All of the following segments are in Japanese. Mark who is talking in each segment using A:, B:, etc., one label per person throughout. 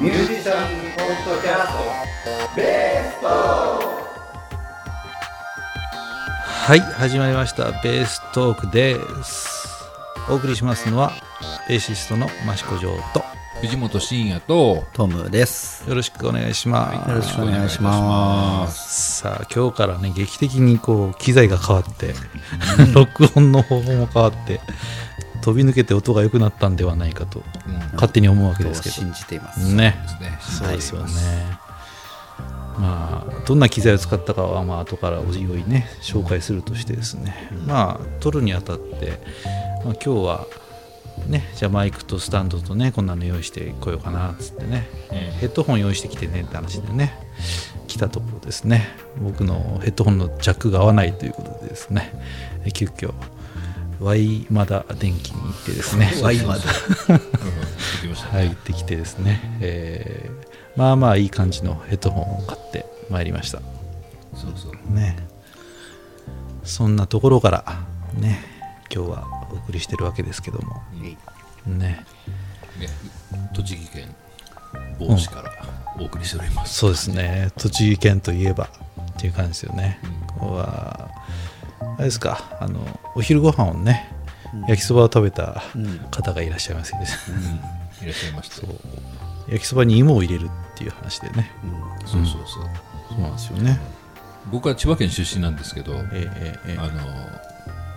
A: ミュージシャンポッドキャストベースト
B: はい始まりました。ベーストークです。お送りしますのはベーシストの益子城と
C: 藤本慎也と
D: トムです。
B: よろしくお願いします、
D: よろしくお願いします。
B: さあ今日からね劇的にこう機材が変わって、録音の方法も変わって飛び抜けて音が良くなったんではないかと
C: うん。
B: 勝手に思うわけ
D: と
B: ですけ
D: 信じています。
B: どね
C: ですね。
B: そうですよね、まあどんな機材を使ったかはまあ後からおいおいね紹介するとしてですね、まあ撮るにあたって、まあ、今日はねじゃあマイクとスタンドとねこんなの用意してこようかなっつってね、えーヘッドホン用意してきてねって話でね来たところですね。僕のヘッドホンのジャックが合わないということでですねえー急遽 Y マダ電機に行ってですね。
D: ワイマだ。
C: 行きましたね。
B: 入ってきてですね、えーまあまあいい感じのヘッドホンを買ってまいりました。
C: そうそう。
B: ね。そんなところからね今日はお送りしてるわけですけども。ね。
C: ね栃木県帽子からお送りしております、
B: そうですね。栃木県といえばっていう感じですよね、ここはあれですかあのお昼ご飯をね、焼きそばを食べた方がいらっしゃいますけど、
C: うん。いらっしゃいました。そう。
B: 焼きそばに芋を入れるっていう話でね、
C: そうそう
B: そう。なんですよね。
C: 僕は千葉県出身なんですけど、
B: えーえ
C: あの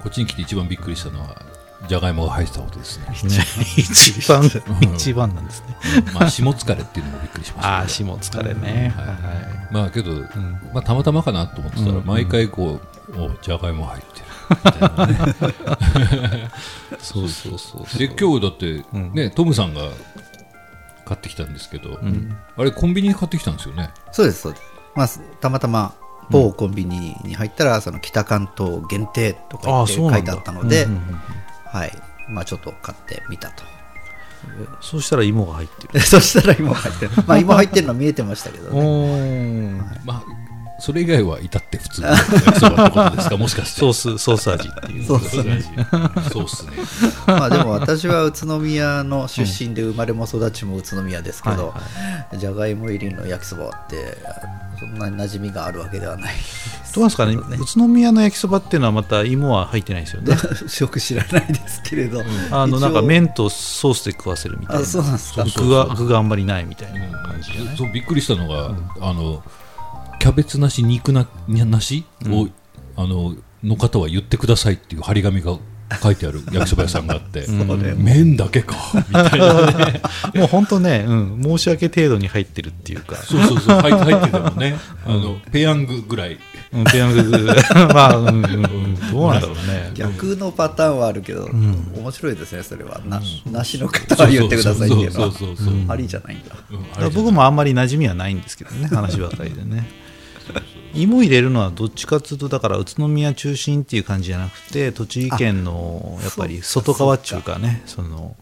C: こっちに来て一番びっくりしたのはじゃがいもが入ってたことですね。
B: ね、一番一番なんですね。
C: まあ下疲れっていうのもびっくりしました。
B: ああ、下疲れね。
C: はい。
B: は
C: まあけど、まあ、たまたまかなと思ってたら、
B: うん。
C: 毎回こうおじゃがいも入ってるみたいなね
B: い。そうそうそう。
C: で今日だって、
B: ん
C: ねトムさんが買ってきたんですけど、あれコンビニで買ってきたんですよね
D: そうです、そうです。まあ、たまたま某コンビニに入ったら、その北関東限定とかって。書いてあったので
B: うん、うんうん
D: はい。まあ、ちょっと買ってみたと。
B: そうしたら芋が入ってる。
D: そしたら芋入ってる。まあ、芋入ってるの見えてましたけど
B: お
D: ね。
B: ー
C: まあそれ以外は至って普通の焼きそばってことですか？もしかして
B: ソース、ソース味っていう。
D: そう
C: っすね
D: まあ、でも私は宇都宮の出身で生まれも育ちも宇都宮ですけど
B: はい、
D: じゃがいも入りの焼きそばって、そんなに馴染みがあるわけではない。
B: どうなんですかね？宇都宮の焼きそばっていうのはまた芋は入ってないですよね。
D: よく知らないですけれど、
B: あの、なんか麺とソースで食わせるみたいな。
D: あそうなんですか
B: 具が、具があんまりないみたいな感じ。
C: そうびっくりしたのが、あのキャベツなし肉ななしを、あのの方は言ってくださいっていう張り紙が書いてある 焼きそば屋さんがあって、麺だけかみたいなね。
B: もう本当ね、うん、申し訳程度に入ってるっていうか。
C: そうそうそう 入って入っててもね。あのペヤングぐらい。
B: うん、ペヤング、まあ、うん、うん、うん、どうなんだろうね。
D: 逆のパターンはあるけど、面白いですねそれは。な,、なしの方は言ってくださいっていうのは。
C: そうそうそうそう
D: ありじゃないんだ。
B: 僕もあんまり馴染みはないんですけどね話ばかりでね 芋入れるのはどっちかっていうとだから宇都宮中心っていう感じじゃなくて栃木県のやっぱり外側っていうかねその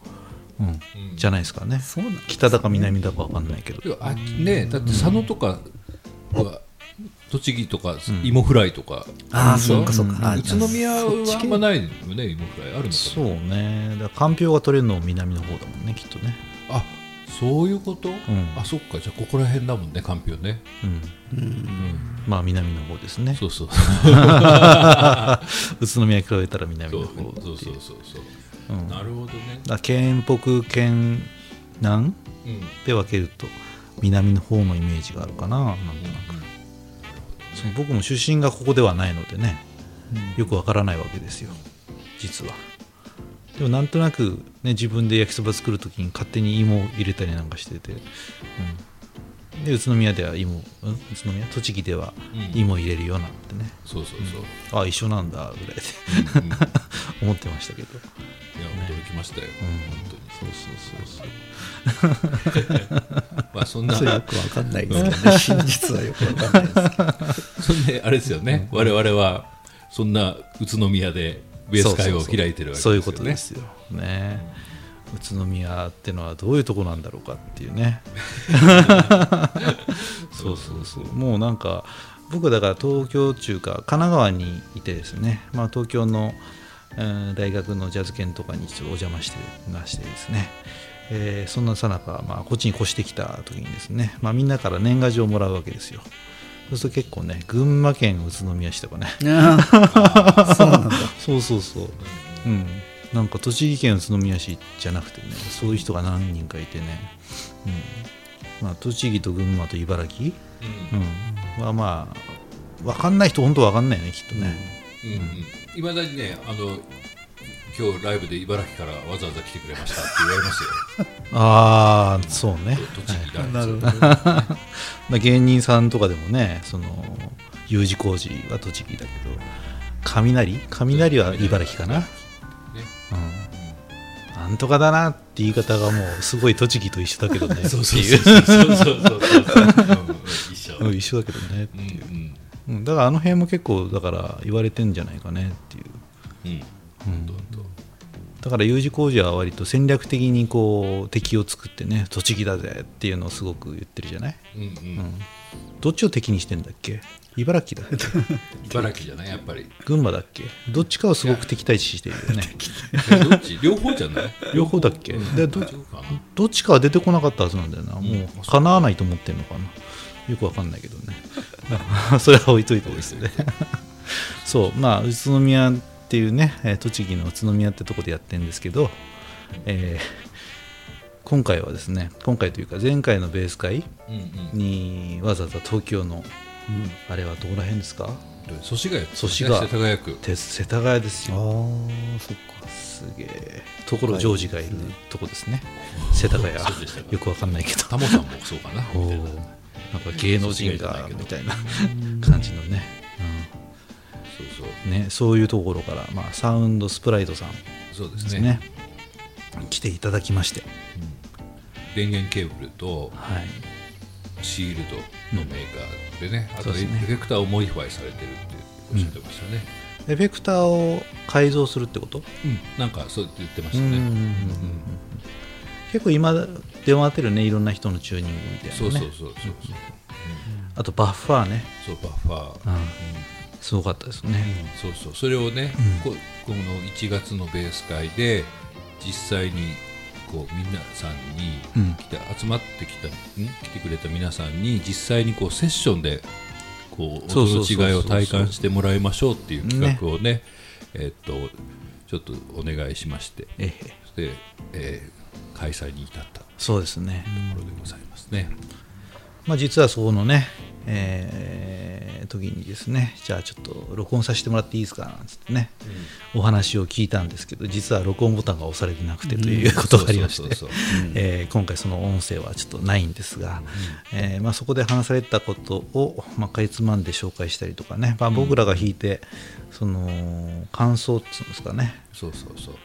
B: うんじゃないですかね。
D: そうなんだ
B: 北だか南だか分かんないけど。
C: あねだって佐野とかは栃木とか芋フライとか。
D: あー
C: るでしょ？
D: そうかそうかあ
C: 宇都宮はあんまないよね芋フライ。あるのか
B: そうね。だかんぴょうが取れるのも南の方だもんねきっとね。
C: なあそういうこと、
B: ん。
C: あそっか。じゃあここら辺だもんねかんぴょうね。
B: うん、まあ南の方ですね。
C: そうそう。
B: 宇都宮に比べたら南の方
C: そうそうそうそう、
B: うん。
C: なるほどね、
B: だ県北県南？
C: うん。
B: で分けると南の方のイメージがあるかななんとなく。その僕も出身がここではないのでね、よくわからないわけですよ。実はでもなんとなく、ね、自分で焼きそば作る時に勝手に芋を入れたりなんかしてて、うん、で宇都宮では芋、うん、宇都宮？栃木では
C: うん。
B: 芋入れるようなんてね、
C: そうそうそう、
B: あ一緒なんだぐらいで
C: うんうん。い や
B: 思ってましたけど。
C: 驚きましたよ、
B: そうそうそうそう。
C: 本当にまあそんな。
D: よくわかんないですけどね。真実はよくわかんないですけど。
C: そんであれですよね、我々はそんな宇都宮でベース会を開いてるわけですよ。ね
B: そういうことですよ。ね。宇都宮ってのはどういうとこなんだろうかっていうね。そうそうそう。もうなんか僕だから東京中か神奈川にいてですね、まあ、東京の、えー大学のジャズ研とかにちょっとお邪魔してましてですね、えーそんなさなか、まあ、こっちに越してきた時にですね、まあ、みんなから年賀状をもらうわけですよ。そうすると結構ね群馬県宇都宮市とかね。
D: そうなんだ
B: そうそうそう。うん。なんか栃木県宇都宮市じゃなくてねそういう人が何人かいてね、うん。まあ、栃木と群馬と茨城、うん、はまあ分かんない人本当分かんないねきっとね、
C: うん。うんいまだにねあの今日ライブで茨城からわざわざ来てくれましたって言われますよ。
B: ああそうね。
C: 栃木だ、
D: なるほど
B: まあ芸人さんとかでもねその U 字工事は栃木だけど雷？雷は茨城かな、
C: ね。
B: うん、なんとかだなって言い方がもうすごい栃木と一緒だけどね。
C: そうそう
B: い
C: そううそうそう。そうそうう。ん 一緒
B: だけどねって
C: う。ん
B: いう、うん。だからあの辺も結構だから言われてんじゃないかねっていう、
C: うん。うん。
B: うん
C: どんどん
B: だから U 字工事は割と戦略的にこう敵を作ってね栃木だぜっていうのをすごく言ってるじゃない、
C: うんう
B: うんん、どっちを敵にしてんだっけ？茨城だ。っ け
C: 茨城じゃないやっぱり。
B: 群馬だっけ？どっちかをすごく敵対視してるよね。
C: えどっち？両方じゃない？
B: 両方だっけ？でどどっちかは出てこなかったはずなんだよな、もう叶わないと思ってんのかな。よくわかんないけどね。それは置いといてですね。そう。まあ宇都宮っていうねえー栃木の宇都宮ってとこでやってるんですけど、えー今回はですね今回というか前回のベース会にわざわざ東京の、あれはどこら辺ですか？
C: 祖師ヶ谷。
B: 祖師ヶ
C: 世田谷区。
B: て世田谷です
D: ああ
B: よ
D: そっか。
B: すげえ。ところジョージがいるとこですね。世田谷。よくわかんないけど。
C: タモさんもそうかな。な。
B: なんか芸能人がみたいな。感じのね、
C: そうそう。
B: うん。ねそういうところから、まあ、サウンドスプライドさん
C: そうですね。
B: ですね。来ていただきまして、
C: 電源ケーブルと
B: はい、
C: シールドのメーカーでね、あとエフェクターをモディファイされてるっておっしゃってましたね、
B: エフェクターを改造するってこと、
C: なんかそう言ってまし
B: うん
C: たね、
B: 結構今出回ってるねいろんな人のチューニングみたいなね。
C: そうそうそうそう
B: あとバッファーね、
C: そうバッファー、
B: うん。すごかったですね、
C: そうそう。それをね、ここの1月のベース会で実際にこう皆さんに
B: うん
C: 来て、集まってきたん？来てくれた皆さんに実際にこうセッションでこう音の違いを体感してもらいましょうっていう企画をねえっとちょっとお願いしまして。
B: ええ。
C: そして、えー開催に至った。と
B: そうですね、
C: ころでございますね。
B: まあ、実はそのね、えー時にですねじゃあちょっと録音させてもらっていいですかなんつってね、お話を聞いたんですけど実は録音ボタンが押されてなくてということがありまして今回その音声はちょっとないんですが、えーまあ、そこで話されたことを、まあ、かいつまんで紹介したりとかね、まあ、僕らが弾いてその感想っつうんですかね、
C: そうそうそう。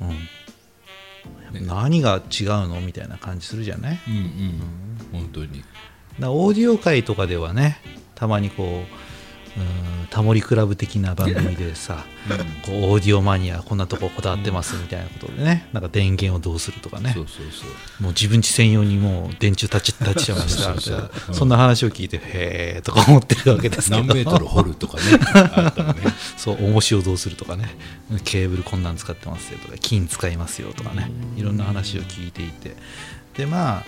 B: うん。
C: ね
B: 何が違うの？みたいな感じするじゃない？
C: うんうん。本当に。
B: だオーディオ界とかではねたまにこううんタモリクラブ的な番組でさ、こうオーディオマニアこんなとここだわってますみたいなことでね、なんか電源をどうするとかね。
C: そうそうそう。
B: もう自分家専用にもう電柱立ち立ちちゃいました。みたいな
C: そうそう。そ
B: んな話を聞いてへえとか思ってるわけですけど。
C: 何メートル掘るとかねね。
B: そう重しをどうするとかね。ケーブルこんなん使ってますよとか金使いますよとかね。いろんな話を聞いていて。でまあ、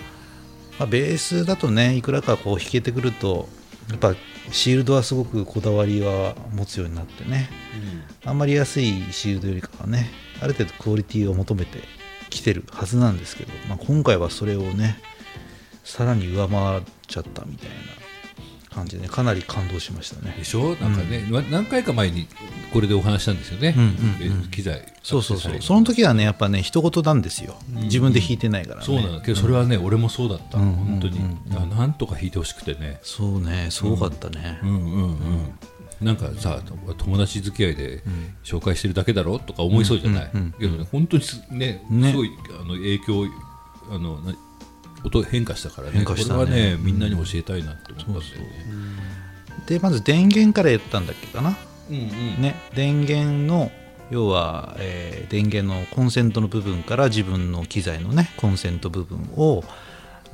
B: まあ、ベースだとねいくらかこう弾けてくるとやっぱシールドはすごくこだわりは持つようになってね。あんまり安いシールドよりかはねある程度クオリティを求めてきてるはずなんですけど、まあ、今回はそれをねさらに上回っちゃったみたいな感じでねかなり感動しましたね。
C: でしょ？なんかね、ま何回か前にこれでお話したんですよね、機材。
B: そうそうそう。その時はねやっぱね一言なんですよ。自分で弾いてないからね。
C: そうなんだけどそれはね、俺もそうだった、
B: うん
C: 本当に、
B: う
C: なんとか弾いてほしくてね。
B: そうねすごかったね、
C: うんうんうん。なんかさ友達付き合いで紹介してるだけだろとか思いそうじゃない、けどね本当にすね
B: ね。
C: すごいあの影響あのな音変化したからね。これはねみんなに教えたいなって思ったんだよね。
B: でまず電源から言ったんだっけかな、
C: うんうん。
B: ね電源の要は、えー電源のコンセントの部分から自分の機材のねコンセント部分を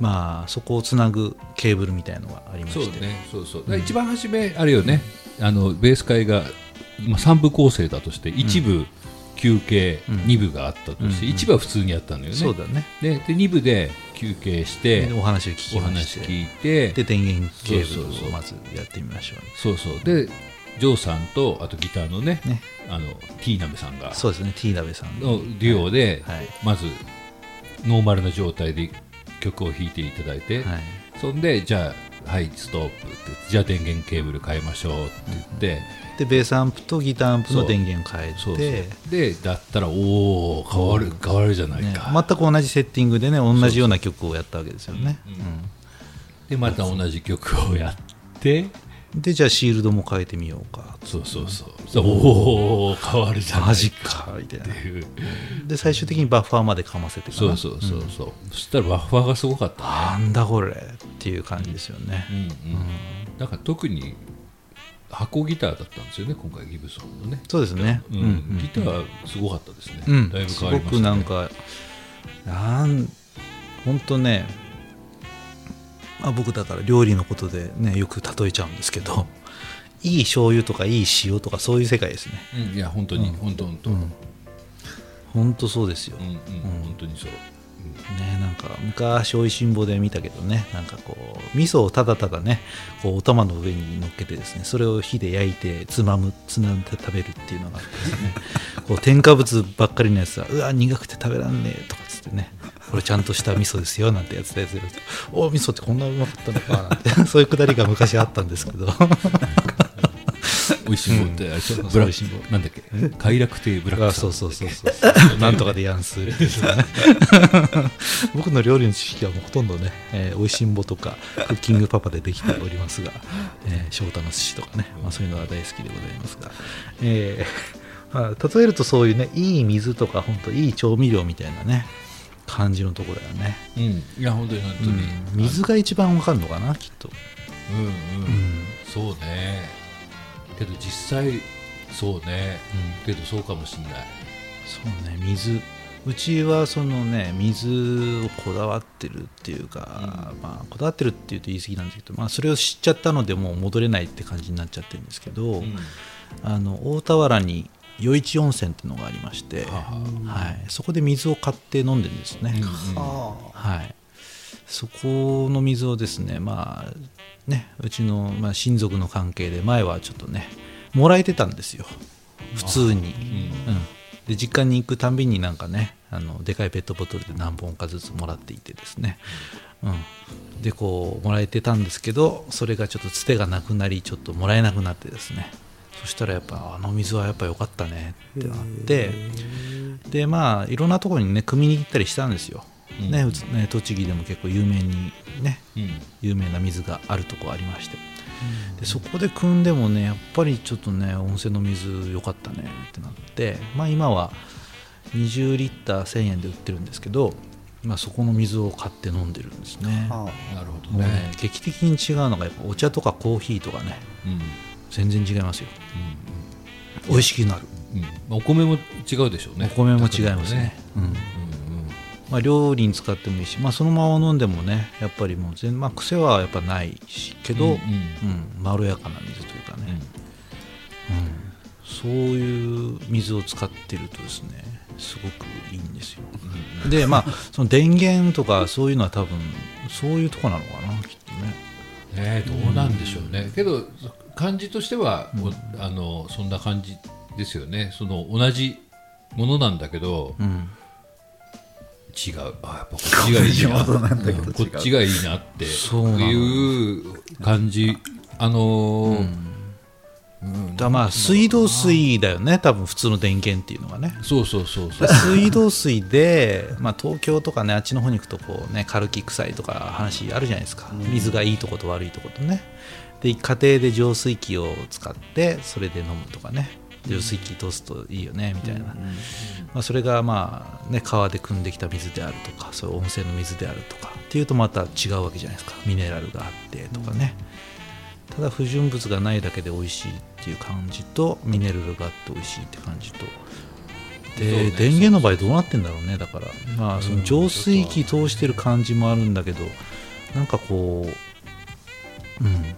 B: まあそこをつなぐケーブルみたいのがありま
C: そう
B: して
C: ねそうそう、だから一番初めあれよね。あのベース会が、まあ、3部構成だとして一部、休憩
B: うん。
C: 2部があったとして、
B: うん
C: 1部は普通にやったんだよね。
B: そうだね。
C: でで2部で休憩して
B: でお話を聞き
C: お
B: まして。
C: 話聞いて
B: で電源ケーブル
C: そうそうそう
B: をまずやってみましょ
C: そうそう。でジョーさんとあとギターのね
B: うね。
C: あのティーナベさんが
B: そうですね T 鍋さん。
C: のデュオで、
B: はい。
C: まずノーマルな状態で曲を弾いていただいて、
B: はい。
C: そんでじゃあはいストップってじゃあ電源ケーブル変えましょうって言って、
B: でベースアンプとギターアンプの電源変えて
C: でだったらおお変わる変わるじゃない
B: ね。
C: か、
B: 全く同じセッティングでね同じような曲をやったわけですよね。
C: うんでまた同じ曲をやって
B: うんでじゃあシールドも変えてみようか。
C: そうそうそう。そうおお変わるじゃない
B: マジかみたいな。で最終的にバッファーまでかませてかな
C: そうそうそうそう、そしたらバッファーがすごかったね。
B: なんだこれっていう感じですよね。
C: うんうんだから特に箱ギターだったんですよね今回ギブソンのね。
B: そうですね。
C: うん。
B: うん
C: ギターすごかったですね、
B: うん。
C: だいぶ
B: すご
C: 変わりました、ね、
B: くなんかなん本当ねまあ僕だから料理のことでねよく例えちゃうんですけど いい醤油とかいい塩とかそういう世界ですね。
C: うんいや本当に、本当本当、うん。
B: 本当そうですよ、
C: うん。本当にそう、
B: ねなんか昔おいしんぼで見たけどねなんかこう味噌をただただねこうお玉の上に乗っけてですねそれを火で焼いてつまむつまんで食べるっていうのがあってですね こう添加物ばっかりのやつはうわ苦くて食べらんねえとかっつってねこれちゃんとした味噌ですよなんてやつでやつでお味噌ってこんなうまかったのかなんて そういうくだりが昔あったんですけど
C: 美味しいもんって、あれブラ
B: 美味しいもん
C: なんだっけ？快楽亭ブラック
B: そうそうそうそう。なんとかでやんす 僕の料理の知識はもうほとんどね、えー、おいしんぼとかクッキングパパでできておりますが、えー、翔太の寿司とかね、まあ、そういうのは大好きでございますが、えー まあ、例えるとそういうねいい水とか本当いい調味料みたいなね感じのところだよね、
C: うん。いや本当に本当に、
B: うん。水が一番わかるのかなきっと、
C: うんうん、
B: うん。
C: そうねけど実際そうね、けどそうかもしんない。
B: そうね。水うちはそのね水をこだわってるっていうか、まあ、こだわってるっていうと言い過ぎなんですけど、まあ、それを知っちゃったのでもう戻れないって感じになっちゃってるんですけど、
C: うん。
B: あの大田原に余市温泉っていうのがありまして、
C: は
B: は。い、そこで水を買って飲んでるんですね、
C: うん
B: はい、そこの水をですねまあねうちの、まあ、親族の関係で前はちょっとねもらえてたんですよ。普通に、うん。で実家に行くたんびになんかねあのでかいペットボトルで何本かずつもらっていてですね、うん、でこうもらえてたんですけどそれがちょっとつてがなくなりちょっともらえなくなってですね。そしたらやっぱあの水はやっぱ良かったねってなって。でまあいろんなところにね汲みに行ったりしたんですよ、
C: うん
B: ねうつね栃木でも結構有名にね
C: うん。
B: 有名な水があるとこありまして。でそこで汲んでもねやっぱりちょっとね温泉の水良かったねってなって。まあ今は20リッター1000円で売ってるんですけど、まあ、そこの水を買って飲んでるんですね。
D: あ
C: なるほど
B: ね。
C: ね
B: 劇的に違うのがやっぱお茶とかコーヒーとかね
C: うん。うん
B: 全然違いますよ。美味しくなる。
C: うん。まあお米も違うでしょうね。
B: お米も違いますね。うん。
C: うん
B: まあ、料理に使ってもいいし、まあ、そのまま飲んでもねやっぱりもう全、まあ、癖はやっぱないしけど、
C: うん
B: う
C: うんん
B: まろやかな水というかね、うん。そういう水を使ってるとですねすごくいいんですよ。でまあその電源とかそういうのは多分そういうとこなのかなきっとね。
C: ねどうなんでしょうね。けど感じとしてはあのそんな感じですよね。その同じものなんだけど
B: うん
C: 違う。あやっぱこっちがいいな。こっちがいいな。っていう感じ。あのーうん。
B: だまあ水道水だよね。多分普通の電源っていうのがね。
C: そうそうそうそう。
B: 水道水で、まあ、東京とかねあっちの方に行くとこうねカルキ臭いとか話あるじゃないですか。水がいいとこと悪いとことね。で家庭で浄水器を使ってそれで飲むとかね浄水器通すといいよねみたいな、まあ、それがまあね川で汲んできた水であるとかそういう温泉の水であるとかっていうとまた違うわけじゃないですか。ミネラルがあってとかね、ただ不純物がないだけで美味しいっていう感じとミネラルがあって美味しいって感じと。で、電源の場合どうなってんだろうねだから。まあその浄水器通してる感じもあるんだけどなんかこううん。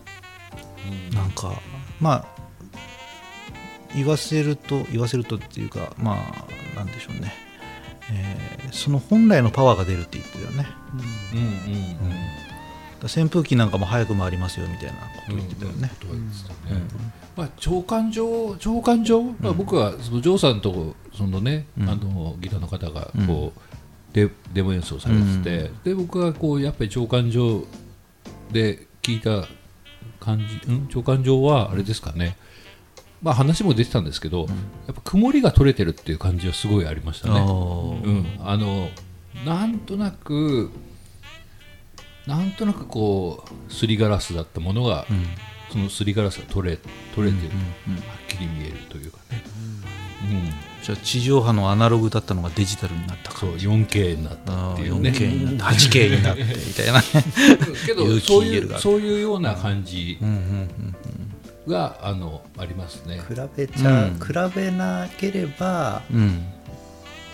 B: なんかまあ言わせると言わせるとっていうかまあなんでしょうね、えーその本来のパワーが出るって言ってたよね。
C: うん。うん。うん
B: だ扇風機なんかも早く回りますよみたいなこと言ってたよね、
C: ことは言ってたねまあ、長官上、長官上、まあ、僕はそのジョーさんとそのね、
B: うん。
C: あのギターの方がこう、デデモ演奏されてて、で僕はこうやっぱり長官上で聞いた感じ、うん、長官上はあれですかね、まあ、話も出てたんですけど、やっぱ曇りが取れてるっていう感じはすごいありました
B: あ
C: ね。
B: ー。
C: うん、あのなんとなくなんとなくこうすりガラスだったものが、
B: うん。
C: そのすりガラスが取れ取れてる、
B: うんうん
C: はっきり見えるというかね、うん。
B: じゃあ地上波のアナログだったのがデジタルになった
C: そう
B: 感じ
C: 4K になったっていうね。
B: 4K になって 8K になってみたいなね。
C: けど そういうそういうような感じ
B: うんうんうん
C: が、あのありますね。
D: 比べちゃ、
B: うん。
D: 比べなければ
B: うん。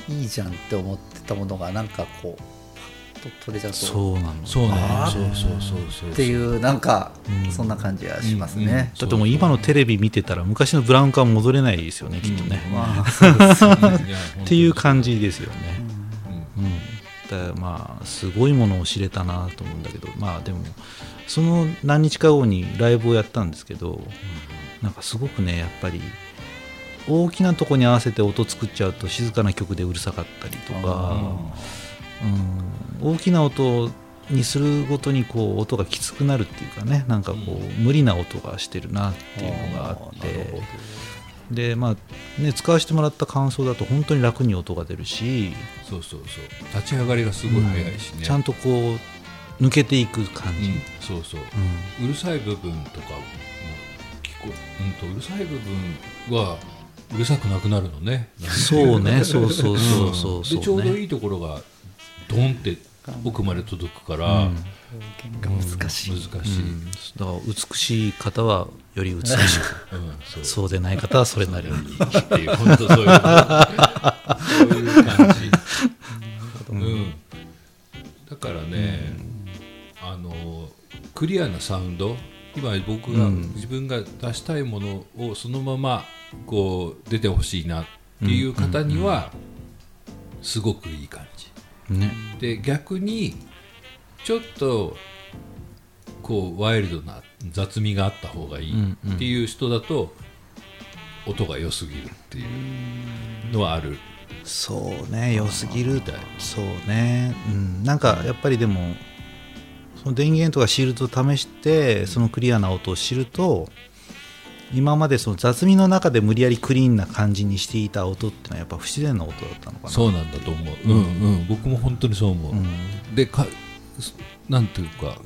D: いいじゃんって思ってたものがなんかこうパッと取れちゃうと
B: そうなの。
C: そうね。そうそうそうそう
D: っていうなんか
B: うん。
D: そんな感じはします
C: うんうん。
D: ね。
B: だってもう今のテレビ見てたら昔のブラウン管戻れないですよねきっとね、
D: まあそうですね。
B: っていう感じですよね、
C: うん。
B: うん、だからまあすごいものを知れたなと思うんだけどまあでもその何日か後にライブをやったんですけど、なんかすごくねやっぱり大きなとこに合わせて音作っちゃうと静かな曲でうるさかったりとか、うん、大きな音にするごとにこう音がきつくなるっていうかねなんかこう、無理な音がしてるなっていうのがあって。でまあね使わせてもらった感想だと本当に楽に音が出るし、
C: そうそうそう。立ち上がりがすごい早いしね、
B: ちゃんとこう抜けていく感じ、
C: うんそうそう。
B: うん。
C: うるさい部分とかも聞こうんとうるさい部分はうるさくなくなるのね。
B: そうね。そうそうそうそう
C: うん
B: そう、ね、
C: でちょうどいいところがドンって奥まで届くから、
B: うん。
D: 難しい。
C: 難しい、
B: うん。だから美しい方はより美しく
C: うん。そう。
B: そうでない方はそれなりに。
C: っていう本当そういう。そういう感じ、うん、だからね、あのクリアなサウンド今僕が、
B: うん。
C: 自分が出したいものをそのままこう出てほしいなっていう方にはすごくいい感じ。
B: ね。
C: で逆にちょっとこうワイルドな雑味があった方がいいっていう人だと音が良すぎるっていうのはある。
B: そうね良すぎる。そうね、うん、なんかやっぱりでもその電源とかシールドを試してそのクリアな音を知ると今までその雑味の中で無理やりクリーンな感じにしていた音ってのはやっぱ不自然な音だったのかな。
C: そうなんだと思う、うんうん、僕も本当にそう思う、
B: うん。
C: でかなんていうか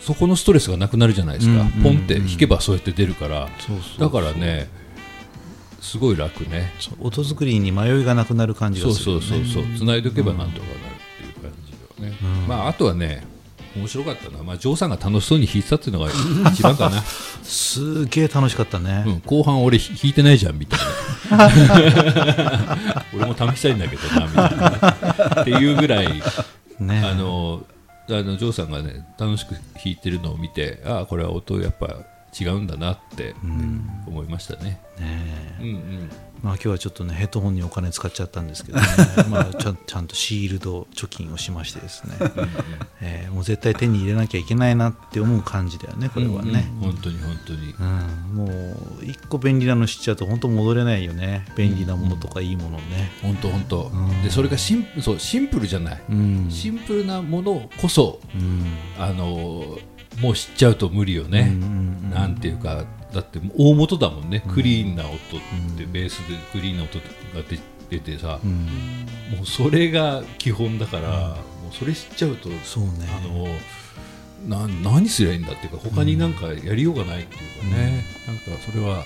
C: そこのストレスがなくなるじゃないですか、
B: うん
C: ポンって弾けばそうやって出るから、
B: そうそう
C: だからねすごい楽ね。
B: そう音作りに迷いがなくなる感じ
C: そうそ
B: がするよね。
C: うそうそう繋いでおけばなんとかなるっていう感じよね、まああとはね面白かったな、まあ、ジョーさんが楽しそうに弾いてたっていうのが一番かな、
B: すげえ楽しかったね、
C: うん、後半俺弾いてないじゃんみたいな。俺も試したいんだけどなみたいな。っていうぐらい
B: ね。
C: あのあのジョーさんがね楽しく弾いてるのを見てああこれは音やっぱ違うんだなって思いましたね。
B: ね
C: うんうん
B: まあ今日はちょっとねヘッドホンにお金使っちゃったんですけどね。まあちゃんちゃんとシールド貯金をしましてですね、えーもう絶対手に入れなきゃいけないなって思う感じだよねこれはね、
C: 本当に本当に。
B: うん。もう一個便利なの知っちゃうと本当戻れないよね。便利なものとかいいものね。
C: 本当本当。
B: ん。
C: でそれがシンそうシンプルじゃない、
B: うん、
C: シンプルなものこそ
B: うん。
C: あのもう知っちゃうと無理よね、
B: うんうん。
C: なんていうかだって大元だもんね、クリーンな音って、ベースでクリーンな音が出出てさ、
B: うん。
C: もうそれが基本だから、もうそれ知っちゃうと
B: そうね。
C: あのな何すりゃいいんだっていうか他になんかやりようがないっていうかね、なんかそれは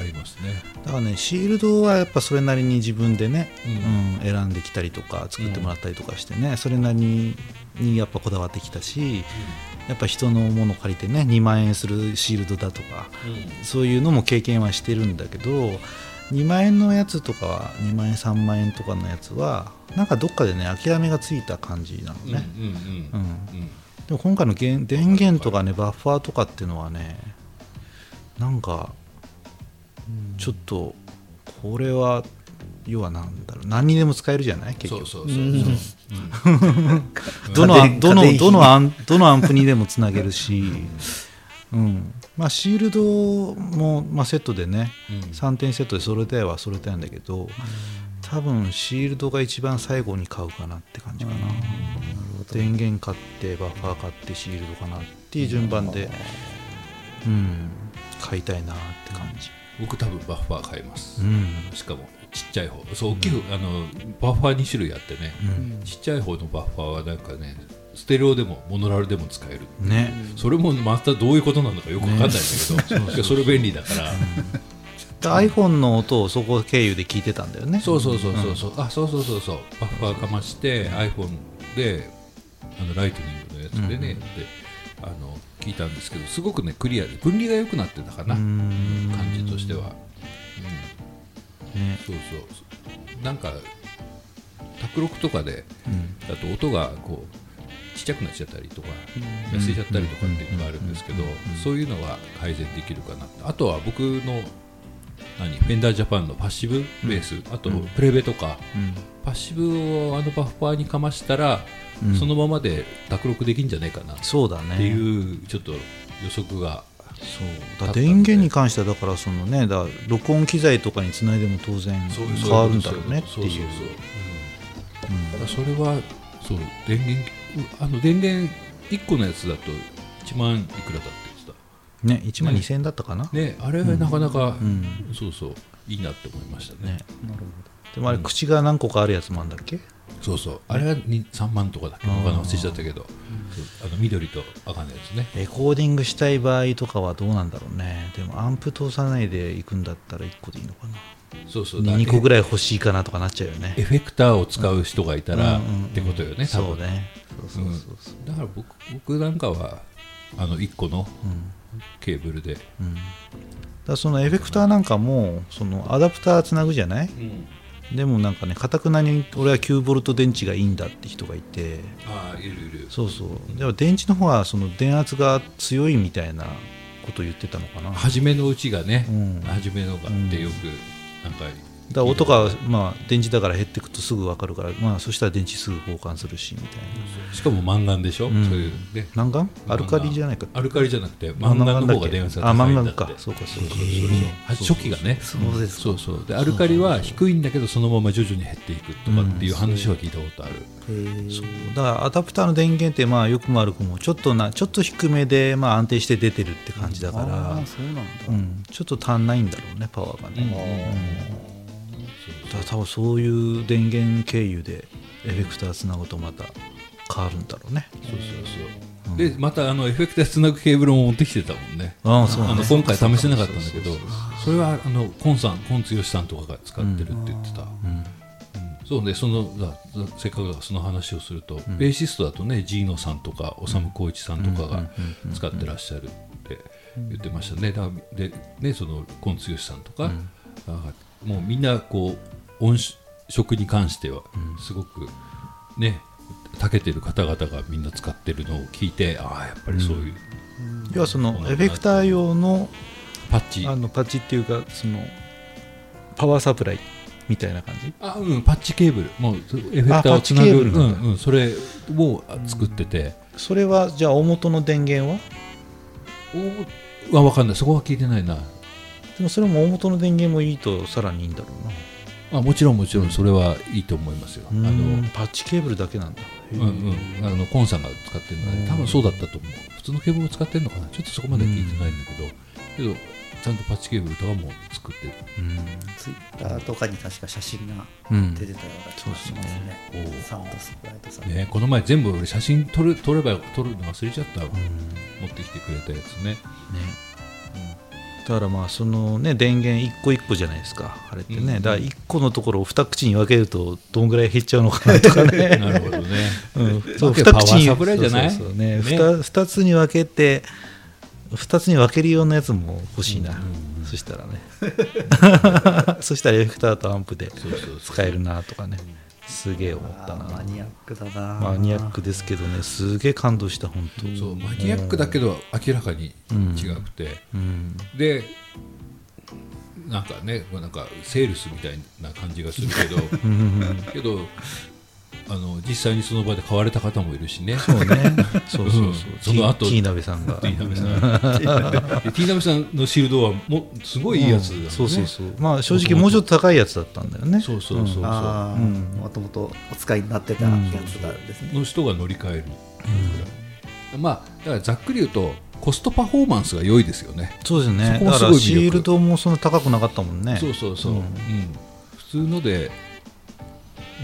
C: ありますね。
B: だからねシールドはやっぱそれなりに自分でね、
C: う
B: うん選んできたりとか作ってもらったりとかしてね、それなりににやっぱこだわってきたし、やっぱ人のものを借りてね2万円するシールドだとかそういうのも経験はしてるんだけど2万円のやつとかは2万円3万円とかのやつはなんかどっかでね諦めがついた感じなのね、
C: うんうんうん。
B: うん。
C: うん。
B: でも今回の電電源とかねバッファーとかっていうのはねなんかちょっとこれは要はなんだろう何にでも使えるじゃない？結局。
C: そうそうそうそう。
B: どのどのどのアンどのアンプにでもつなげるし、うん。まあ、シールドも、まあ、セットでね、
C: うん。
B: 3点セットで揃えたいは揃えたいんだけど、多分シールドが一番最後に買うかなって感じかな、電源買ってバッファー買ってシールドかなっていう順番で、うん、買いたいなって感じ、
C: 僕多分バッファー買います、
B: うん。
C: しかもちっちゃい方そう大きく、あのバッファー2種類あってね、ちっちゃい方のバッファーはなんかねステレオでもモノラルでも使える。
B: ね。
C: それもまたどういうことなのかよくわかんないんだけど、いやそれ便利だから、
B: で iPhone の音をそこ経由で聞いてたんだよね。
C: そうそうそうそうそう、あそうそうそうそう。バッファーかまして iPhone であのライトニングのやつでね、であの聞いたんですけどすごくねクリアで分離が良くなってたかな、
B: うん。
C: 感じとしては、うん、
B: ね。
C: そうそう。なんか卓録とかで
B: うん。
C: だと音がこうちっちゃくなっちゃったりとか痩せちゃったりとかっていうのがあるんですけどそういうのは改善できるかな。あとは僕の何フェンダージャパンのパッシブベース、あとプレベとか、
B: うん。
C: パッシブをあのバッファーにかましたら、
B: うん。
C: そのままで卓録できんじゃないかなっ
B: そうだね。
C: ていうちょっと予測が
B: そう。だ電源に関してはだからそのねだ録音機材とかにつないでも当然変わるんだろうねっていう。
C: うん。だからそれはそう電源あの電源1個のやつだと1万いくらだって言って
B: ね1万2000円だったかな？
C: たねあれはなかなか、
B: うん。
C: そうそういいなって思いましたね。
B: ね。でもあれ口が何個かあるやつもあるんだっけ？
C: そうそう。あれはに3万とかだっけ？他の忘れちゃったけど、あの緑と赤のやつね。
B: レコーディングしたい場合とかはどうなんだろうね。でもアンプ通さないで行くんだったら1個でいいのかな。
C: そうそう。
B: 2個ぐ
C: らい
B: 欲しいかなとかなっちゃうよね。
C: エフェクターを使う人がいたら、
B: うんうんうん
C: ってことよね多分。
B: そうね。そうそうそうそう。
C: だから僕僕なんかはあの1個の
B: うん。
C: ケーブルで、
B: うん。だそのエフェクターなんかもそのアダプターつなぐじゃない？でもなんかねかたくなに俺は9ボルト電池がいいんだって人がいて。
C: ああいるいる。
B: そうそう。でも電池の方はその電圧が強いみたいなことを言ってたのかな。
C: 初めのうちがね、
B: うん。
C: 初めのがってよくなんか、
B: ら音がまあ電池だから減っていくとすぐ分かるからまあそしたら電池すぐ交換するしみたい
C: しかもマンガンでしょ、
B: ん。
C: そういうね。
B: なマンガンアルカリじゃないか。
C: アルカリじゃなくてマンガンの方が電圧が
B: あマ
C: 高いんだって。
B: ンガンかそうかそうか
C: そうそうそう初期がね。
D: そうです
C: そうそう。でアルカリは低いんだけどそのまま徐々に減っていくとかっていう話は聞いたことある、
B: そう。だからアダプターの電源ってまあよくも悪くもちょっとなちょっと低めでまあ安定して出てるって感じだから、
D: ああそうなんだ。
B: うん、ちょっと足んないんだろうねパワーがね、だ多分そういう電源経由でエフェクターつなぐとまた変わるんだろうね。
C: そうそうそう。でまたあのエフェクターつなぐケーブルも持ってきてたもんね。
B: ああそう
C: あの今回試せなかったんだけどそれはあのコンさんコン剛さんとかが使ってるって言ってた、
B: うん
C: そうね、そのだせっかくその話をすると、ベーシストだとね、ジーノさんとか、修光一さんとかが使ってらっしゃるって言ってましたね。だでね、そのコン剛さんとか、あもうみんなこう音色に関してはすごくね、長けてる方々がみんな使ってるのを聞いて、ああやっぱりそういう
B: 要はそのエフェクター用の
C: パッチ、
B: あのパッチっていうかそのパワーサプライみたいな感じ？
C: あうん、パッチケーブル、もうエフェクターをつなぐ、う
B: なんだ
C: んうん、それを作ってて。
B: それはじゃあ大元の電源は？
C: おは分かんない。そこは聞いてないな。
B: でもそれも大元の電源もいいとさらにいいんだろうな
C: あもちろんもちろんそれはいいと思いますよ、あ
B: う
C: の
B: んパッチケーブルだけなんだ。
C: うんうん、あのコンさんが使ってるので多分そうだったと思う。普通のケーブルを使ってるのかな？ちょっとそこまで聞いてないんだけど、けどちゃんとパッチケーブルとかも作ってる。
D: ツイッターとかに確か写真が
B: うん。
D: 出てたような気がしますね。
C: そうですね。
D: サウンドスプライトさん。
C: ねこの前全部俺写真撮る撮れば撮るの忘れちゃったわ、持ってきてくれたやつね。
B: ねだからまあそのね電源一個一個じゃないですか。あれってね、
C: うん。
B: だから一個のところを二口に分けるとどんぐらい減っちゃうのかなとかね。
C: なるほどね。
B: うん、そう
C: け
B: 二口に
C: パワーサプライじゃない？
B: そうそうそうね。
C: ね。
B: 二二つに分けて二つに分けるようなやつも欲しいな、そしたらね。そしたらエフェクターとアンプで
C: そうそうそう。
B: 使えるなとかねすげえ思ったな。
D: マニアックだな。
B: マニアックですけどねすげえ感動した本当。
C: そうマニアックだけど明らかに違くて、
B: うん。
C: でなんかねなんかセールスみたいな感じがするけど。けどあの実際にその場で買われた方もいるしね。
B: そうね。そうそうそう、
C: うん。その後
B: ティーナベさんが。
C: ティーナベさん。で ティーナベさんのシールドはもうすごいいいやつだよね、
B: そうそうそう。まあ正直もうちょっと高いやつだったんだよね。
C: そうそうそうそう。
D: もともとお使いになってたやつがですね、
C: の人が乗り換える、まあだからざっくり言うとコストパフォーマンスが良いですよね。
B: そうですね。
C: そこも
B: だから
C: すごい魅力。
B: シールドもそんな高くなかったもんね。
C: そうそうそう、
B: う
C: うんん。普通ので、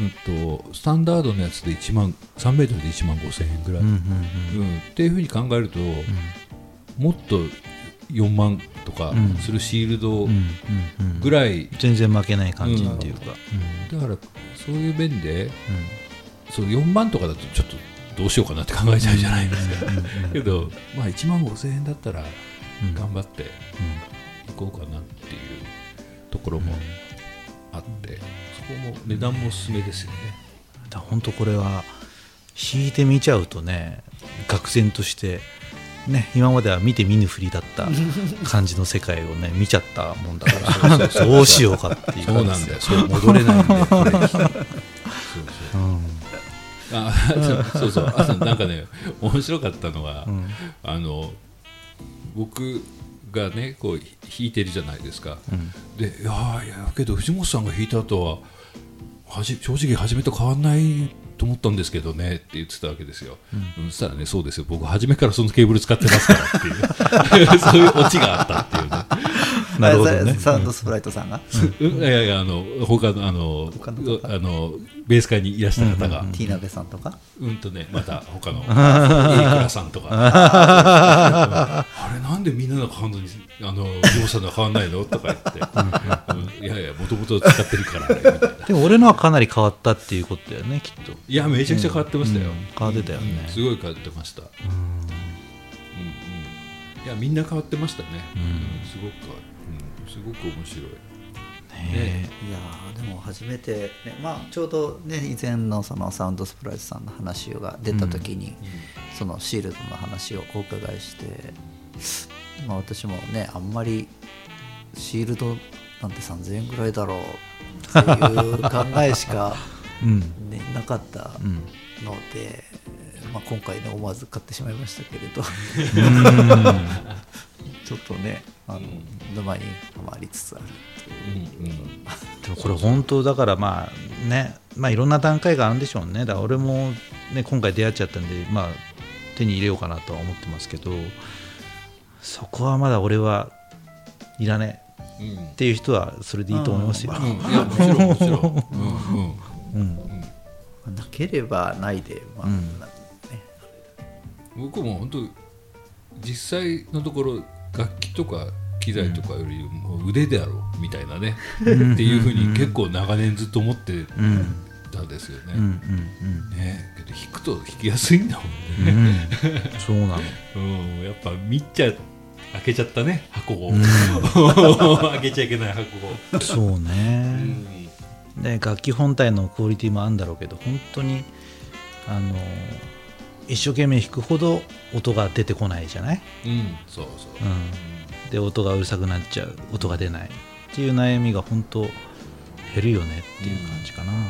C: うん、とスタンダードのやつで1万3メートルで1万5千円ぐらい、
B: うん
C: うん
B: うん。うん。
C: っていうふうに考えると、もっと4万とか
B: うん。
C: するシールド
B: うんうんうん
C: ぐらい、
B: 全然負けない感じっていうか、
C: だからそういう面でそう4万とかだとちょっとどうしようかなって考えちゃうじゃないですか、けど、まあ、1万5千円だったら
B: うん。
C: 頑張っていこうかなっていうところもあって、そこも値段もおすすめですよね。
B: だ本当これは引いてみちゃうとね愕然としてね今までは見て見ぬふりだった感じの世界をね 見ちゃったもんだからどうしようかっていう
C: そうなんだよ、そう戻れないんで、これにそうそう。
B: うん。
C: あそうそう、あなんかね、面白かったのは、
B: うん。
C: あの僕がね、こう弾いてるじゃないですか。
B: うん。
C: で、いやーいや、けど藤本さんが弾いた後は、はじ正直、初めと変わんないと思ったんですけどねって言ってたわけですよ。うん、そしたらね、そうですよ、僕、初めからそのケーブル使ってますからっていう、そういうオチがあったっていうね。
B: なるほどね。
D: サンドスプライトさんが、
C: うん。いやいや、あの、他の、あの、
D: 他の方？
C: あの、ベース会にいらした方が、
D: ティーナベさんとか？
C: うんとね、また他の。A クラさんとか、あれなんでみんなの感度にあの両さんの変わんないの？とか言って、うん。いやいやもともと使ってるから。ねみたいな。
B: でも俺のはかなり変わったっていうことだよねきっと。
C: いやめちゃくちゃ変わってましたよ。
B: うん。変わってたよね。
C: うん。すごい変わってました。うん。うんいやみんな変わってましたね。うん。すごく変わうんすごく面白い。
B: ね。
D: いやーでも初めて、ねまあ、ちょうど、ね、以前のそのサウンドスプライトさんの話が出た時に、そのシールドの話をお伺いして、まあ、私もねあんまりシールドなんて3000円ぐらいだろうっていう考えしか、
B: うん。
D: ね、なかった
B: うん。
D: ので、まあ、今回ね思わず買ってしまいましたけれど。ちょっとねあの沼にはまりつつある
C: う。んうん。
B: でもこれ本当だからまあねまあいろんな段階があるんでしょうね。だから俺もね今回出会っちゃったんでまあ手に入れようかなとは思ってますけどそこはまだ俺はいらね
C: うん
B: えっていう人はそれでいいと思いますよ。
C: うん。いやもちろんもちろん。うん。うん。
B: うん。
D: なければないで、まあ
B: うん。
D: なね、
C: 僕も本当実際のところ楽器とか機材とかよりも腕であろうみたいなね、っていうふうに結構長年ずっと思って
B: うん
C: たんですよね。
B: うん。うん。
C: ね。けど弾くと弾きやすいんだも
B: うん
C: んね。
B: うん。そうなの。
C: うん、やっぱ見ちゃ開けちゃったね箱を、開けちゃいけない箱を。
B: そう
C: う
B: ね
C: ん。
B: で楽器本体のクオリティもあるんだろうけど本当にあの一生懸命弾くほど音が出てこないじゃない、
C: うん、そうそう。
B: うん、で音がうるさくなっちゃう音が出ない。っていう悩みが本当減るよねっていう感じかな、うん。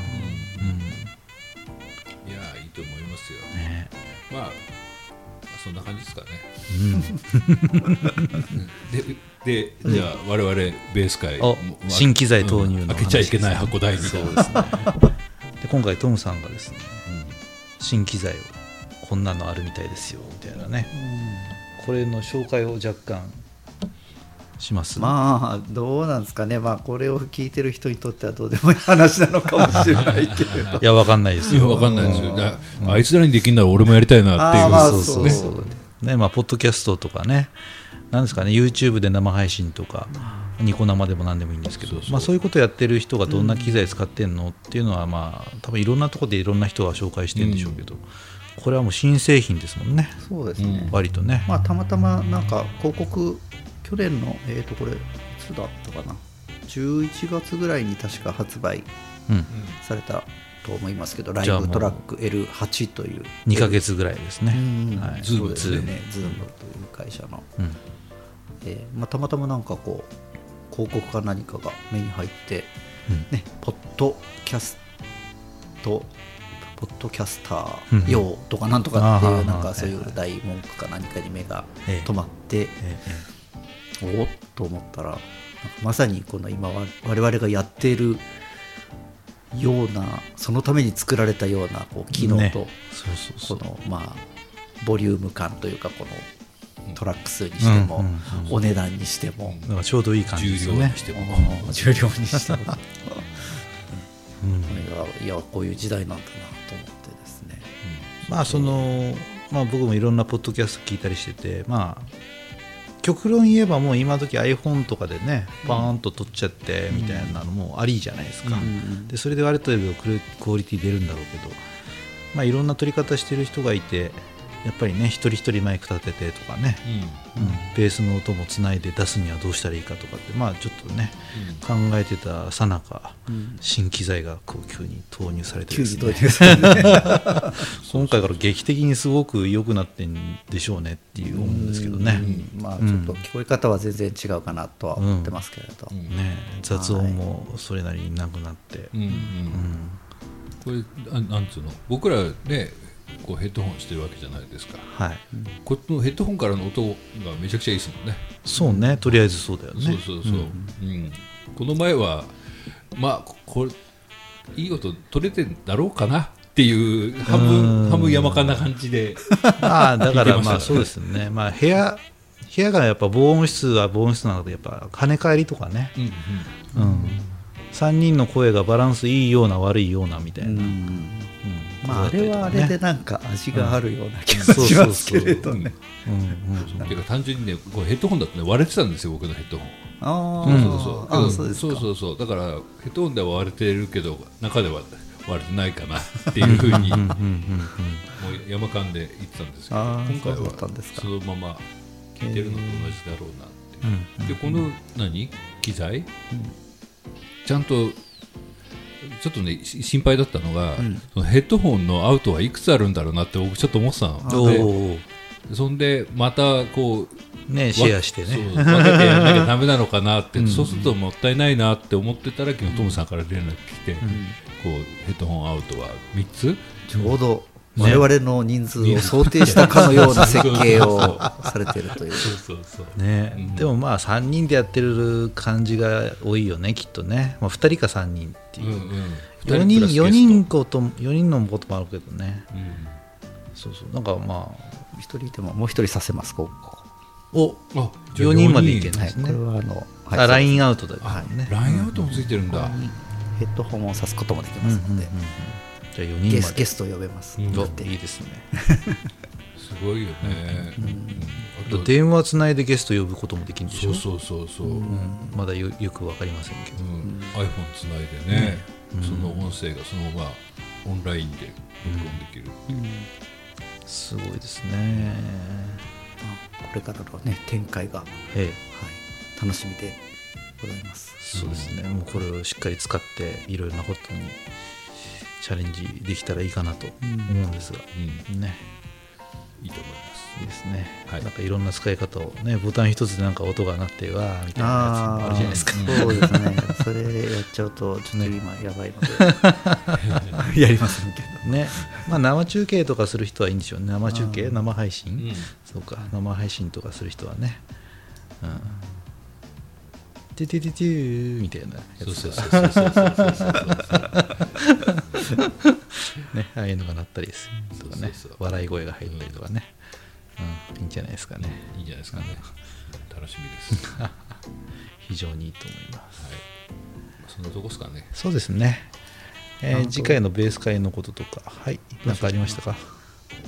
C: いやいいと思いますよ。
B: ね。
C: まあそんな感じですかね。
B: うん、
C: ででじゃあ我々ベース界
B: 新機材投入の
C: うん。開けちゃいけない箱第二
B: そうですね。で今回トムさんがですね新機材をこんなのあるみたいですよみたいなね。これの紹介を若干します。
D: まあどうなんですかね。まあこれを聞いてる人にとってはどうでもいい話なのかもしれないけれど。
B: いやわかんないですよ。
C: いやわかんないですよ。だあいつらにできんなら俺もやりたいなっていう。
D: まあ
B: そうそう。そうねまあポッドキャストとかね。なんですかね。YouTube で生配信とかニコ生でも何でもいいんですけど。
C: そうそう。
B: まあそういうことやってる人がどんな機材使ってんのっていうのはまあ多分いろんなところでいろんな人が紹介してるんでしょうけど、これはもう新製品ですもんね。
D: そうですね、
B: 割とね、
D: まあたまたまなんか広告去年のえっ、とこれいつだったかな。11月ぐらいに確か発売
B: うん、
D: されたと思いますけどライ
B: じゃあもう
D: ブトラック L8 という。
B: 2ヶ月ぐらいですね、
D: うん。
B: はい、
C: ズーム
D: ですよね。ズームという会社の、
B: うん。
D: えーまあ、たまたまなんかこう広告か何かが目に入って、ね、ポッドキャストポッドキャスター用とかなんとかって
B: うん
D: いうなんかそういう大文句か何かに目が
B: ええ。
D: 止まって
B: え
D: おっと思ったらまさにこの今わ我々がやっているようなそのために作られたようなこう機能
B: ね。
D: とこのまあボリューム感というかこのトラック数にしてもお値段にしても
B: ちょうどいい感じですね。
C: 量にしても、
D: うん重量にしても。こ
B: うん。
D: れがいやこういう時代なん。だなと思ってですね
B: まあそのまあ僕もいろん。なポッドキャスト聞いたりしててまあ極論言えばもう今時 iPhone とかでねバーンと撮っちゃってみたいなのもありじゃないですか、
D: ん。
B: でそれである程度クルクオリティ出るん。だろうけどまあいろん。な撮り方してる人がいてやっぱりね一人一人マイク立ててとかね、うん。ベースの音もつないで出すにはどうしたらいいかとかってまあちょっとね、考えてたさなか、新機材がこう急に投入されて
D: 急
B: ですね。今回から劇的にすごく良くなってんでしょうねっていう思うんですけどね。
D: うん。まあちょっと聞こえ方は全然違うかなとは思ってますけれど、
B: ね雑音もそれなりになくなって、
C: うん。うん。これあなんつうの？僕らねこうヘッドホンしてるわけじゃないですか。
B: はい、
C: このヘッドホンからの音がめちゃくちゃいいですもんね。
B: そうね。とりあえずそうだよね。
C: そうそうそう、うんこの前はまあこれいい音取れてんだろうかなっていう半分半分山かな感じで
B: ああだからまあそうですね、まあ、部屋部屋がやっぱ防音室は防音室なのでやっぱ跳ね返りとかね、
C: うんうん。
B: うん、3人の声がバランスいいような悪いようなみたいな、
D: うん。
B: うん
D: まああれはあれで
B: ね
D: なんか味があるような気がしますけれどね。
B: うん。うん。
C: ていうか単純にねこうヘッドホンだとね割れてたん。ですよ僕のヘッドホンそうそう
D: そう
C: そうそうそうだからヘッドホンでは割れてるけど中では割れてないかなっていうふうにもう山間で言ってたん。ですけど今回はそのまま聞いてるのと同じだろうなって、でこの何機材、ちゃん。とちょっとねし心配だったのが、そのヘッドホンのアウトはいくつあるんだろうなって僕ちょっと思ってたの。
B: お
C: で
B: ー。
C: そんでまたこう
B: ねシェアしてね。
C: 分けてやらなきゃダメなのかなって、そうするともったいないなって思ってたら昨日トムさんから連絡来て、こうヘッドホンアウトは3つ？
D: ちょうど我々の人数を想定したかのような設計をされてるという。
C: そうそうそう。
B: ね、でもまあ3人でやってる感じが多いよねきっとね、まあ、2人か3人っていう、
C: うんうん。
B: 4人
C: プラスゲスト。
B: 4人こと4人のこともあるけどね。
C: うん。
B: そうそう。なんかまあ
D: 一人いてももう一人させますここ
B: お
C: あじゃあ
B: 4人までいけ
C: 四
B: ないですね、
D: はいこれはあのはい。
B: あライン
D: ア
B: アウトだからね、
C: ラインアウトもついてるんだ、
D: ヘッドホンを挿すこともできますので、
B: じゃあ4人
D: ゲ
B: まで。
D: スゲストを呼べます、
B: いいですね。
C: すごいよね、うん。あと
B: 電話つないでゲスト呼ぶこともできるんでしょ？
C: そうそうそうそう、うん。
B: うんまだよよくわかりませんけど、
C: iPhone つないでね、その音声がそのままオンラインで録音できる、
B: すごいですね。
D: これからのね展開が、はい、
B: ええ
D: 楽しみでございます。
B: そうですね、もうこれをしっかり使っていろいろなことにチャレンジできたらいいかなと思うんですが、
C: うん。
B: ね。
C: いいと思います。
B: いいですね、
C: はい。
B: なんかいろんな使い方をねボタン一つでなんか音が鳴ってわーみたいなやつもあるじゃないですか。
D: そうですね。それやっちゃうとちょっと今やばいので。やりませんけど。
B: ね。まあ生中継とかする人はいいんでしょうね。生中継生配信、
C: うん。
B: そうか。生配信とかする人はね。うんテュテュテュテュみたいなやつ。
C: そうそうそうそうそうそう
B: ねああいうのが鳴ったりですとかね笑い声が入ったりとかね、うん、いいんじゃないですかね
C: いいんじゃないですかね、楽しみです
B: 非常にいいと思います、はい、
C: そんなとこですかね
B: そうですね、えー、次回のベース会のこととかはい何かありましたか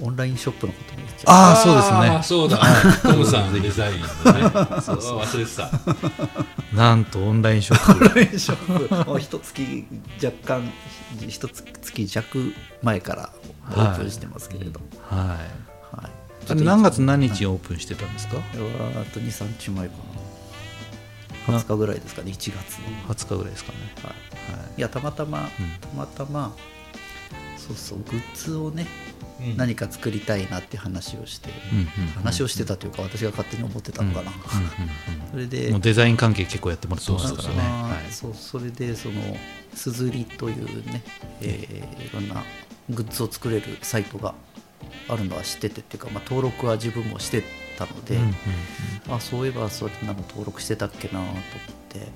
D: オンラインショップのことも言っちゃう。
B: ああそうですね。
C: そうだ。トムさんデザインのね。そう忘れてた。
B: なんとオンラインショップ。
D: オンラインショップ。を一月若干一月弱前からオープンしてますけれど、
B: はい。
D: はい。
B: あれ何月何日にオープンしてたんですか？
D: はあと23日前かな。20日ぐらいですかね。1月の、
B: 20日ぐらいですかね。
D: はい、い。やたまたま、たまたまそうそうグッズをね
C: うん
D: 何か作りたいなって話をして、話をしてたというか私が勝手に思ってたのかな、それで
B: デザイン関係結構やってもらってますからね。
D: そうそれでそのすずりというね、えーいろんなグッズを作れるサイトがあるのは知っててっていうか、まあ、登録は自分もしてたので、あそういえばそれなの登録してたっけなと思って、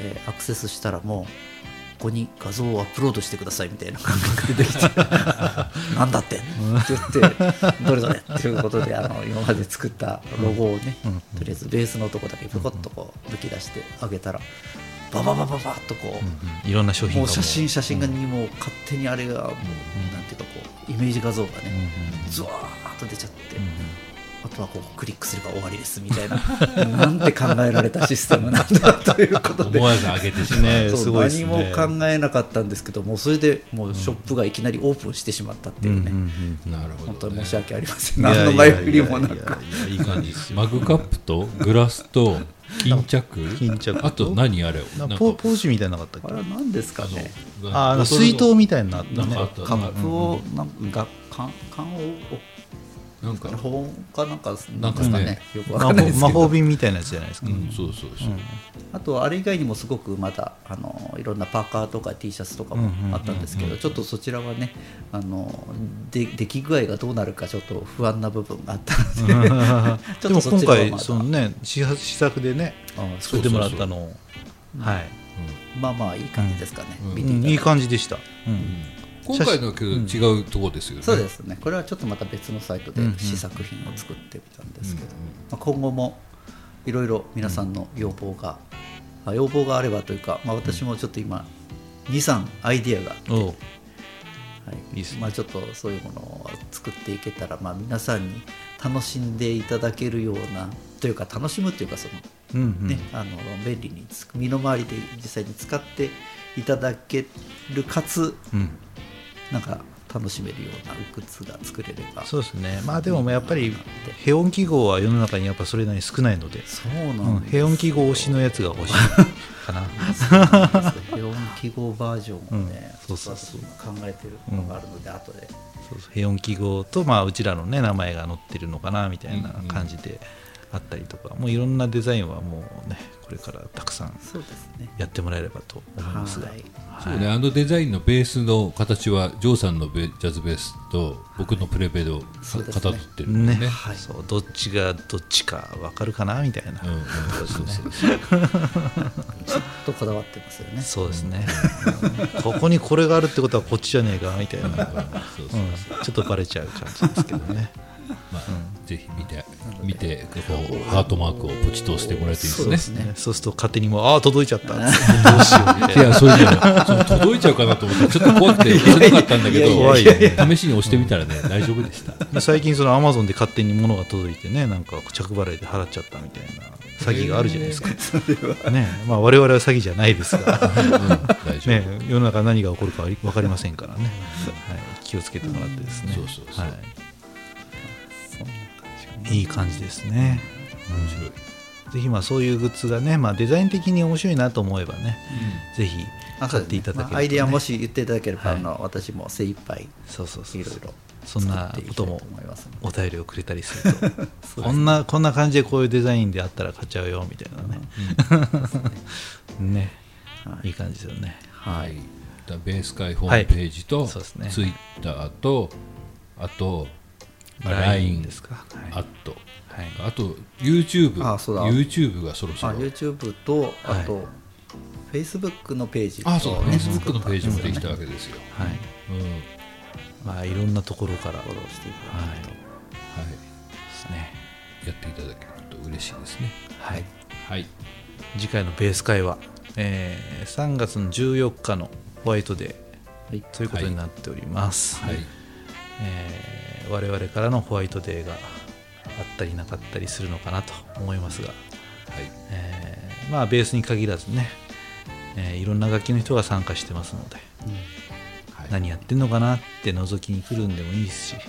D: えーアクセスしたらもうここに画像をアップロードしてくださいみたいな感覚でできて なんだって？って言ってどれどれっていうことであの今まで作ったロゴをね、とりあえずベースのとこだけピコッとこう抜き出してあげたらバババババッとこう、
B: うんいろんな商品が
D: もう写真写真がにもう勝手にあれがもう、なんていうかこうイメージ画像がね、ズワーッと出ちゃって、あとはこうクリックすれば終わりですみたいな。なんて考えられたシステムなんだということで。
C: 思わず上げてしまう、
B: ね
D: そう
B: すごいです
D: 何
B: ね
D: も考えなかったんですけどもうそれでもうショップがいきなりオープンしてしまったっていうね、
C: なるほど、ね、
D: 本当に申し訳ありません。何の前振りもなく。
B: いやい感じです。よ
C: マグカップとグラスと巾着？
B: 巾着。と
C: あと何あれ
B: ポポーチみたいなかったっけ？
D: あれは何ですかね？
B: ああの水筒みたいになったね。
C: なんかあった
D: カップをなんか缶缶を
C: なんか。
D: 保温かなんか
C: なかね。
D: なんかねよくわ
B: 魔法
D: かんないですけど。
B: 魔法瓶みたいなやつじゃないですか、
C: うんそうそうそう、
D: あとあれ以外にもすごくまだあのいろんなパーカーとか T シャツとかもあったんですけどちょっとそちらはねあので出来具合がどうなるかちょっと不安な部分があったので。ちょっと
B: でも今
D: そちらはまだ。
B: 回そのね試作試作でね
D: あ
B: 作ってもらったのを。はい、
D: まあまあいい感じですかね、
C: うん。
D: いい
B: 感じでした、うん
C: 今回のはけど違うとこですよね、
D: そうですね。これはちょっとまた別のサイトで
B: うんうん。
D: 試作品を作ってみたんですけど、まあ、今後もいろいろ皆さんの要望が、あ要望があればというか、まあ、私もちょっと今23アイディアが
B: おう。
D: はい。
B: ね。
D: まあ、ちょっとそういうものを作っていけたら、まあ、皆さんに楽しんでいただけるようなというか楽しむというかその、
B: うんうん。
D: ねあの便利につ身の回りで実際に使っていただけるかつ
B: うん
D: なんか楽しめるようなグッズが作れれば
B: そうですね。まあでもやっぱりヘオン記号は世の中にやっぱそれなりに少ないので、
D: そう
B: うん
D: なんです
B: ヘオン記号推しのやつが欲しいかな。
D: ヘオン記号バージョンをね、
B: うんそうそう
D: 考えてるのがあるので、後で。
B: そうそう。ヘオン記号と、まあ、うちらの、ね、名前が載ってるのかなみたいな感じであったりとか、もういろんなデザインはもうねこれからたくさんやってもらえればと思いますが、
D: はい。
C: そうね、あのデザインのベースの形はジョーさんのベジャズベースと僕のプレベをか
D: そうですね。
C: かたどってるんで
B: ね
C: ね。
B: そうどっちがどっちか分かるかなみたいな、
C: うんうん、そうそうそう。
D: ちょっとこだわってますよね。
B: そうですね、ここにこれがあるってことはこっちじゃねえかみたいな、うん
C: そうそう
B: ちょっとバレちゃう感じですけどね
C: まあ、ぜひ見て見てこうハートマークをポチッと押してもらえるといいですね。
B: ね。そうすると勝手にもうああ届いちゃった。どうしよう。みたい
C: や、それでも、その届いちゃうかなと思って、ちょっと怖くて押せなかったんだけど、試しに押してみたらね、大丈夫でした。
B: で最近そのアマゾンで勝手に物が届いてねなんか着払いで払っちゃったみたいな詐欺があるじゃないですか、ね。まあ我々は詐欺じゃないですが、
C: うん大丈夫。
B: ね、世の中何が起こるか分かりませんからね、はい、気をつけてもらってですね、
C: そうそうそう。
B: はい、いい感じですね。
C: 面白い。
B: ぜひまあそういうグッズがね、まあ、デザイン的に面白いなと思えばね、ぜひ買っていただけると、ね。
D: まあアイディアもし言っていただければ、
B: はい。
D: あの私も精一杯
B: そうそうそう
D: いろいろ
B: そんなことも
D: 思いますので
B: お便りをくれたりすると。こんなこんな感じでこういうデザインであったら買っちゃうよみたいなね。ね、い、い感じですよね。
C: はい。だベース会ホームページと、
B: そうですね。
C: ツイッターと、あと、まあ
B: LINE ですか。はい。
C: あと、
B: はい。
C: あと YouTube、
D: あそうだ。
C: YouTube がそろそ
D: あ
C: ろ。
D: YouTube とあと、Facebook のページと
C: あ、そう。だ、
D: ね。
C: Facebook のページもできた
D: わ
C: わけですよ。
B: はい。
C: うん。
B: まあいろんなところから。
D: フォローしてい。ただ
B: はい。
D: くと、
C: はい。
B: ですね。
C: やっていただけると嬉しいですね。
B: はい。
C: はい。
B: 次回のベース会は、えー3月の14日のホワイトデー
D: はい。
B: ということになっております、
C: はい。
B: えー我々からのホワイトデーがあったりなかったりするのかなと思いますが、
C: はい。
B: えーまあベースに限らずね、えーいろんな楽器の人が参加してますので、
C: はい。
B: 何やってんのかなって覗きに来るんでもいいですし、ね、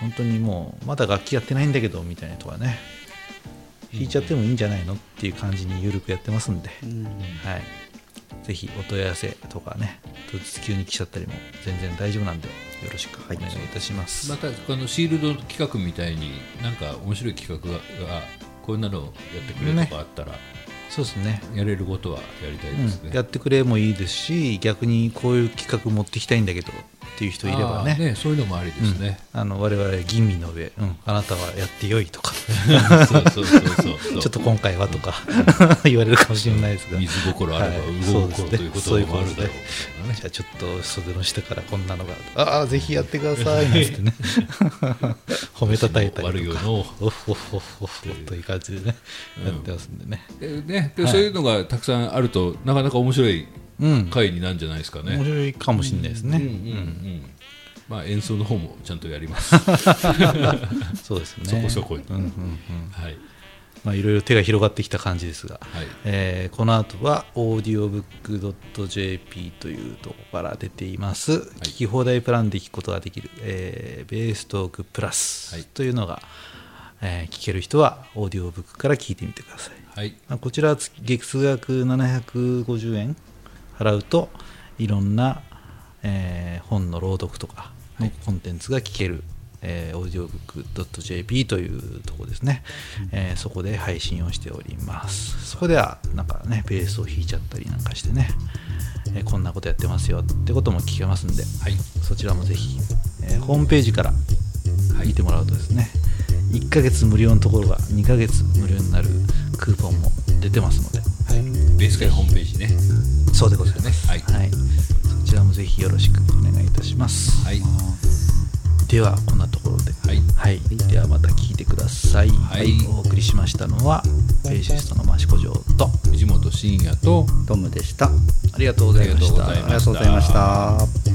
B: 本当にもうまだ楽器やってないんだけどみたいな人はね弾いちゃってもいいんじゃないのっていう感じに緩くやってますんで、
D: うん。
B: はい、ぜひお問い合わせとかね当日急に来ちゃったりも全然大丈夫なんで、よろしくお願いいたします、
C: またこのシールド企画みたいになんか面白い企画ががこんなのやってくれとかあったら、
B: そうですね。
C: やれることはやりたいですね。
B: やってくれもいいですし逆にこういう企画持ってきたいんだけどっていう人いればね。
C: あーそういうのもありですね。
B: あの我々吟味の上、うん、あなたはやってよいとか。
C: そうそうそうそうそう。
B: ちょっと今回はとか。言われるかもしれないですが。
C: 水心あれば
B: はい。
C: 動こうということ
B: そうですね。
C: もあるだろう
B: そういうことで。じゃあちょっと袖の下からこんなのがああぜひやってください。なてね。褒めたたいたりとか。
C: 悪いよの。
B: オフオフオフオフという感じでね、やってますんでね
C: でね、でそういうのがたくさんあるとなかなか面白い
B: うん
C: 回になるんじゃないですかね。
B: 面白いかもしれないですね、
C: うんうんうん。まあ演奏の方もちゃんとやります。
B: そうですね。
C: そこそこ。に
B: うんうんうん。
C: はい。
B: まあいろいろ手が広がってきた感じですが、
C: はい。
B: えーこの後は audiobook.jp というところから出ています、聞き放題プランで聞くことができる、えーベーストークプラス
C: はい。
B: というのが、えー聞ける人はオーディオブックから聞いてみてください、
C: はい。
B: まあ、こちら月額750円払うといろんな、えー本の朗読とかのコンテンツが聞ける、えー、audiobook.jp というところですね、えーそこで配信をしております。そこではなんかねベースを弾いちゃったりなんかしてね、えーこんなことやってますよってことも聞けますんで、
C: はい。
B: そちらもぜひ、えーホームページから見てもらうとですね、1ヶ月無料のところが2ヶ月無料になるクーポンも出てますので、
C: ベース会ホームページね。
B: そうでございます。
C: はい。
B: はい、そちらもぜひよろしくお願いいたします。
C: はい。
B: では、こんなところで、
C: はい。
B: はい、ではまた聞いてください。
C: はい。
B: お送りしましたのは、ベーシストの益子城と、
C: 藤本慎也と
D: トムでした。
B: ありがとうございました。
C: ありがとうございました。
D: ありがとうございました